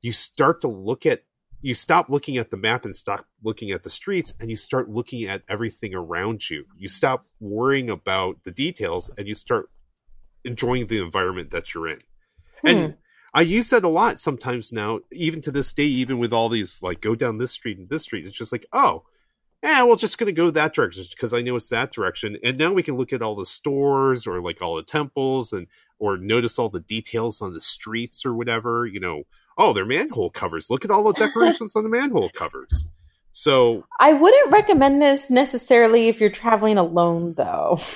you start to look at, you stop looking at the map and stop looking at the streets and you start looking at everything around you. You stop worrying about the details and you start enjoying the environment that you're in. Hmm. And I use that a lot sometimes now, even to this day, even with all these like go down this street and this street. It's just like, oh, yeah, we're just gonna go that direction because I know it's that direction. And now we can look at all the stores or like all the temples and or notice all the details on the streets or whatever. You know, oh, they're manhole covers. Look at all the decorations on the manhole covers. So I wouldn't recommend this necessarily if you're traveling alone, though.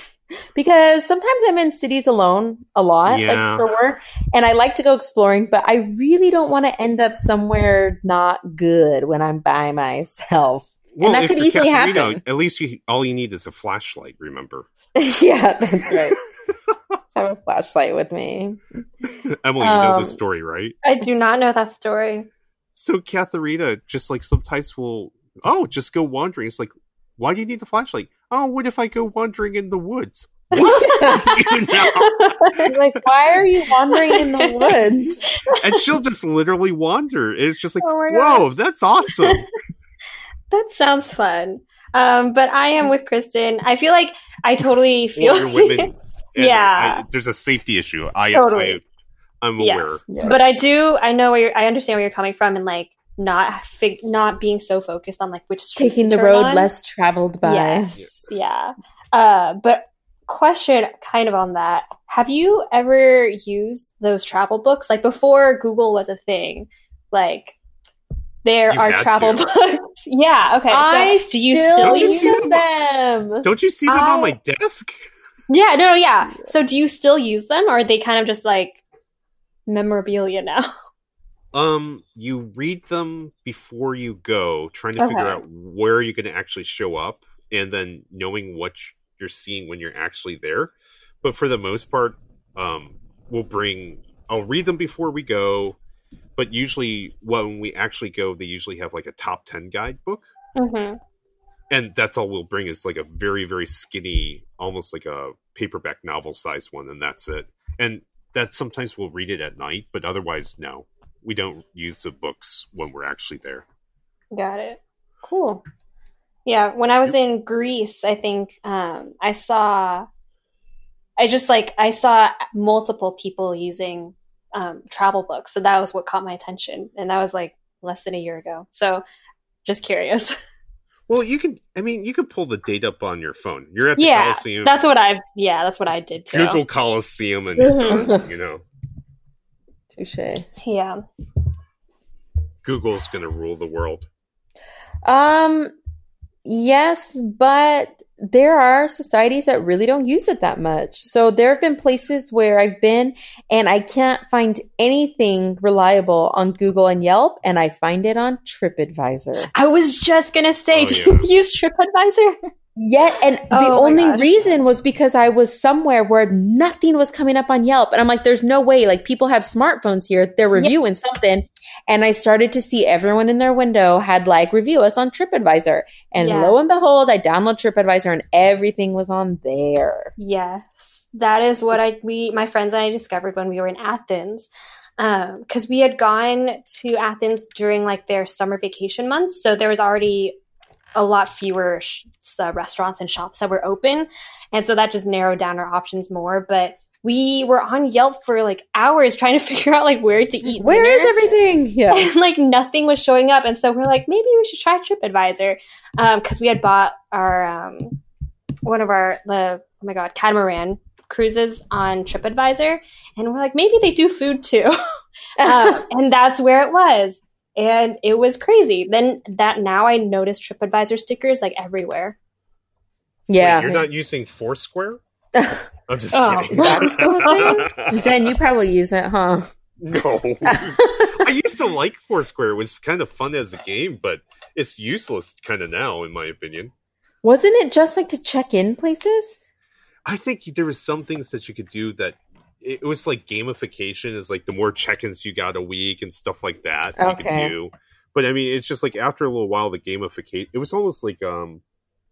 Because sometimes I'm in cities alone a lot, Yeah. like for work, and I like to go exploring, but I really don't want to end up somewhere not good when I'm by myself. well, that could easily Katharina, happen. At least you all you need is a flashlight. Remember, yeah, that's right. Let's have a flashlight with me. Emily, you know Um, the story, right? I do not know that story. So Katharina just like sometimes will oh just go wandering. It's like why do you need the flashlight? Oh, what if I go wandering in the woods? You know? like, why are you wandering in the woods? and she'll just literally wander. It's just like Oh my whoa, that's awesome. That sounds fun. Um, but I am with Kristen. I feel like I totally feel well, you're women. Yeah. I- there's a safety issue. I, Totally. I I'm aware. yes. Yes. But I do. I know where you're, I understand where you're coming from, and like not fig- not being so focused on like which Taking to the turn road on. less traveled by. Yes. Yeah. Uh, but question kind of on that. Have you ever used those travel books? Like before Google was a thing, like there You are travel to. books. Yeah. Okay. I so do you still still use them? them. Don't you see them I- on my desk? Yeah. No, no. Yeah. So do you still use them or are they kind of just like memorabilia now? Um, you read them before you go, trying to figure out where you're going to actually show up, and then knowing what you're seeing when you're actually there. But for the most part, um, we'll bring. I'll read them before we go, but usually when we actually go, they usually have like a top ten guidebook, Mm-hmm. and that's all we'll bring is like a very very skinny, almost like a paperback novel sized one, and that's it. And that sometimes we'll read it at night, but otherwise, no, we don't use the books when we're actually there. Got it. Cool. Yeah, when I was in Greece, I think um, I saw, I just like I saw multiple people using um, travel books, so that was what caught my attention, and that was like less than a year ago. So, just curious. Well, you can. I mean, you can pull the date up on your phone. You're at the yeah, Coliseum. that's what I. Yeah, that's what I did too. Google Coliseum, and you're done, you know, Touche. Yeah. Google's going to rule the world. Um, yes, but there are societies that really don't use it that much. So there have been places where I've been and I can't find anything reliable on Google and Yelp, and I find it on TripAdvisor. I was just gonna say, Oh, do yeah. you use TripAdvisor? Yet, and the Oh my only gosh. reason was because I was somewhere where nothing was coming up on Yelp. And I'm like, there's no way. Like, people have smartphones here. They're reviewing something. And I started to see everyone in their window had like review us on TripAdvisor. And Yes. lo and behold, I download TripAdvisor and everything was on there. Yes, that is what I we my friends and I discovered when we were in Athens, um, because we had gone to Athens during like their summer vacation months, so there was already a lot fewer sh- uh, restaurants and shops that were open, and so that just narrowed down our options more. But we were on Yelp for like hours trying to figure out like where to eat. Where dinner is everything? Yeah. and like nothing was showing up and so we're like maybe we should try tripadvisor because we had bought our um, one of our the oh my god catamaran cruises on tripadvisor and we're like maybe they do food too um, and that's where it was and it was crazy then that now i notice tripadvisor stickers like everywhere yeah. Wait, you're not using Foursquare? I'm just Oh, kidding. that's still a Zen, you probably use it, huh? no, I used to like Foursquare. It was kind of fun as a game, but it's useless kind of now, in my opinion. Wasn't it just like to check in places? I think there was some things that you could do that it it was like gamification is like the more check-ins you got a week and stuff like that you could do. But I mean, it's just like after a little while, the gamification it was almost like um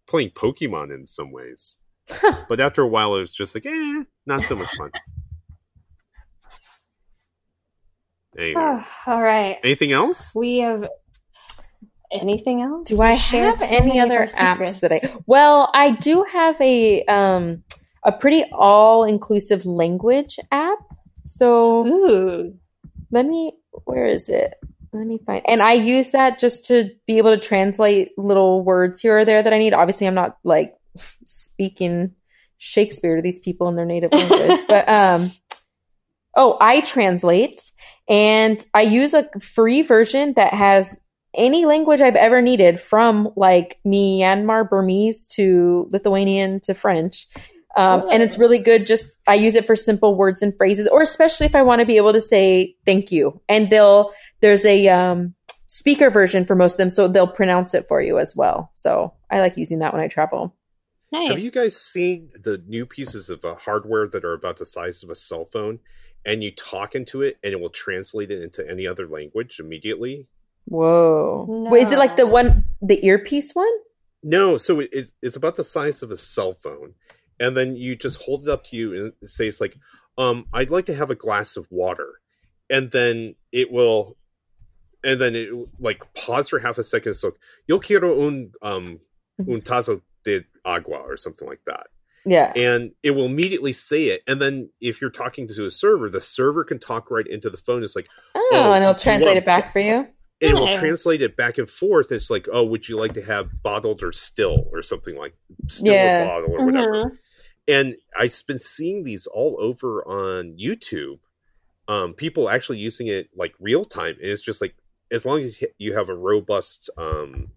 playing Pokemon in some ways. But after a while, it was just like, eh, not so much fun. Anyway, all right anything else? we have anything else Do I We shared have any other apps that I Well, I do have a um a pretty all-inclusive language app. So ooh let me where is it? Let me find and I use that just to be able to translate little words here or there that I need. Obviously, I'm not like speaking Shakespeare to these people in their native language, but um oh, I translate and I use a free version that has any language I've ever needed from like Myanmar Burmese to Lithuanian to French. Um, and it's really good. Just I use it for simple words and phrases, or especially if I want to be able to say thank you. And they'll there's a um, speaker version for most of them, so they'll pronounce it for you as well. So I like using that when I travel. nice Have you guys seen the new pieces of uh, hardware that are about the size of a cell phone? And you talk into it, and it will translate it into any other language immediately. Whoa! Wait, is it like the one the earpiece one? No, so it, it's, it's about the size of a cell phone, and then you just hold it up to you and say it's like, um, I'd like to have a glass of water, and then it will, and then it like pause for half a second. So yo quiero un um un tazo de agua or something like that, Yeah. and it will immediately say it. And then if you're talking to a server, the server can talk right into the phone. It's like, Oh, Oh, and it'll translate want- it back for you. and it will translate it back and forth. It's like, oh, would you like to have bottled or still or something like still Yeah. or bottle or whatever. Mhm. And I've been seeing these all over on YouTube. Um, people actually using it like real time, and it's just like as long as you have a robust um,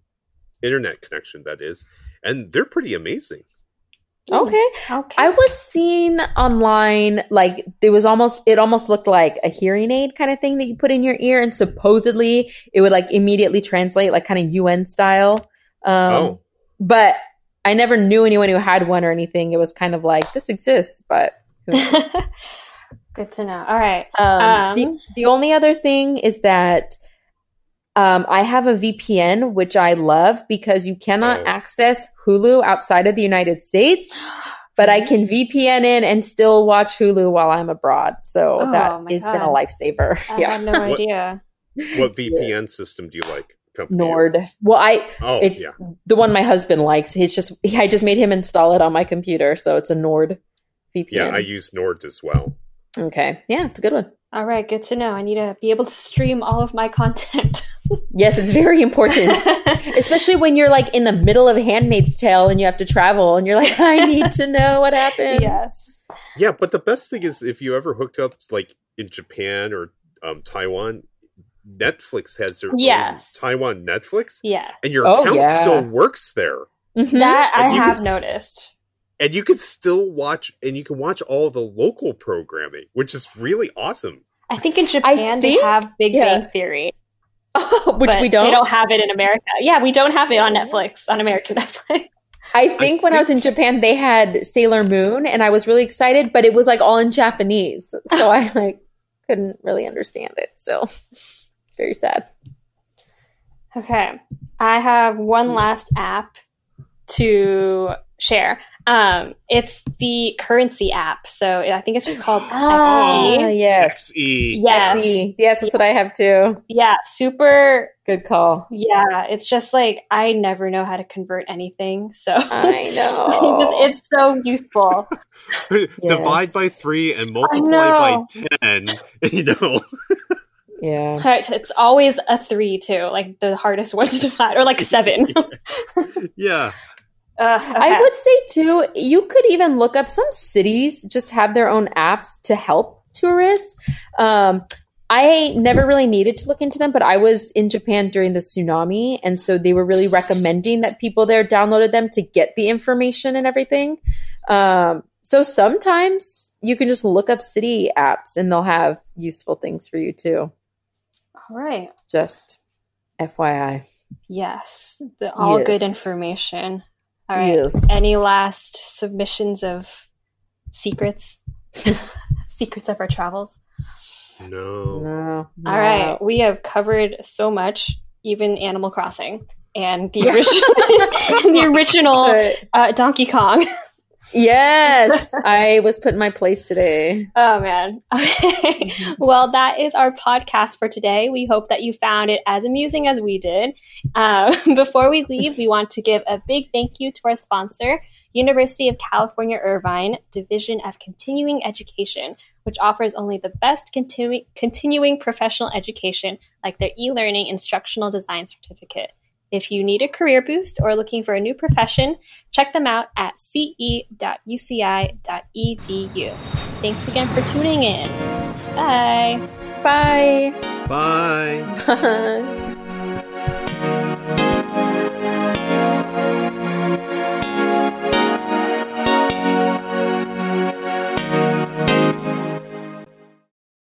internet connection, that is, and they're pretty amazing. Okay. Okay. I was seeing online like there was almost it almost looked like a hearing aid kind of thing that you put in your ear and supposedly it would like immediately translate like kind of UN style. Um oh, but I never knew anyone who had one or anything. It was kind of like this exists, but who knows? Good to know. All right. Um, Um, the, the only other thing is that um, I have a VPN, which I love because you cannot Oh. access Hulu outside of the United States, but I can VPN in and still watch Hulu while I'm abroad. So Oh, that my has been a God. lifesaver. I yeah. had no What- idea. what VPN system do you like? Company? Nord. Well, I Oh, it's yeah. the one my husband likes. He's just I just made him install it on my computer, so it's a Nord VPN. Yeah, I use Nord as well. okay, yeah, it's a good one. All right. Good to know. I need to be able to stream all of my content. Yes, it's very important. Especially when you're like in the middle of Handmaid's Tale and you have to travel and you're like, I need to know what happened. yes. Yeah, but the best thing is if you ever hooked up like in Japan or um, Taiwan, Netflix has their own Yes. Taiwan Netflix, Yeah. and your Oh, account yeah. still works there, Mhm. that I And you have can- noticed. and you can still watch and you can watch all the local programming, which is really awesome. I think in Japan they think- have Big yeah. Bang Theory, Which but we don't. They don't have it in America. Yeah, we don't have it on Netflix on American Netflix. I think when I was in Japan, they had Sailor Moon and I was really excited, but it was like all in Japanese. So I like couldn't really understand it still. It's very sad. Okay. I have one last app to share. Um, it's the currency app. So I think it's just called Ah, XE. yes. XE. Yes. XE. Yes, that's what I have too. Yeah, super. Good call. Yeah, it's just like I never know how to convert anything. So I know. it's, it's so useful. Divide by three and multiply by ten. You know, Yeah. Right, It's always a three, too, like the hardest one to divide, or like seven. yeah. Uh, I would say too, you could even look up some cities just have their own apps to help tourists. Um, I never really needed to look into them, but I was in Japan during the tsunami, and so they were really recommending that people there downloaded them to get the information and everything. Um, so sometimes you can just look up city apps, and they'll have useful things for you too. All right. Just FYI. Yes. The, all good information. All right. Yes. Any last submissions of secrets? secrets of our travels? No. No. All right. We have covered so much, even Animal Crossing and the, Yeah. original, the original uh, Donkey Kong. Yes, I was put in my place today. Oh man. Okay. well, that is our podcast for today. We hope that you found it as amusing as we did. Um, before we leave, we want to give a big thank you to our sponsor, University of California Irvine Division of Continuing Education, which offers only the best continu- continuing professional education, like their e-learning instructional design certificate. If you need a career boost or looking for a new profession, check them out at ce.uci.edu. Thanks again for tuning in. Bye. Bye. Bye. Bye.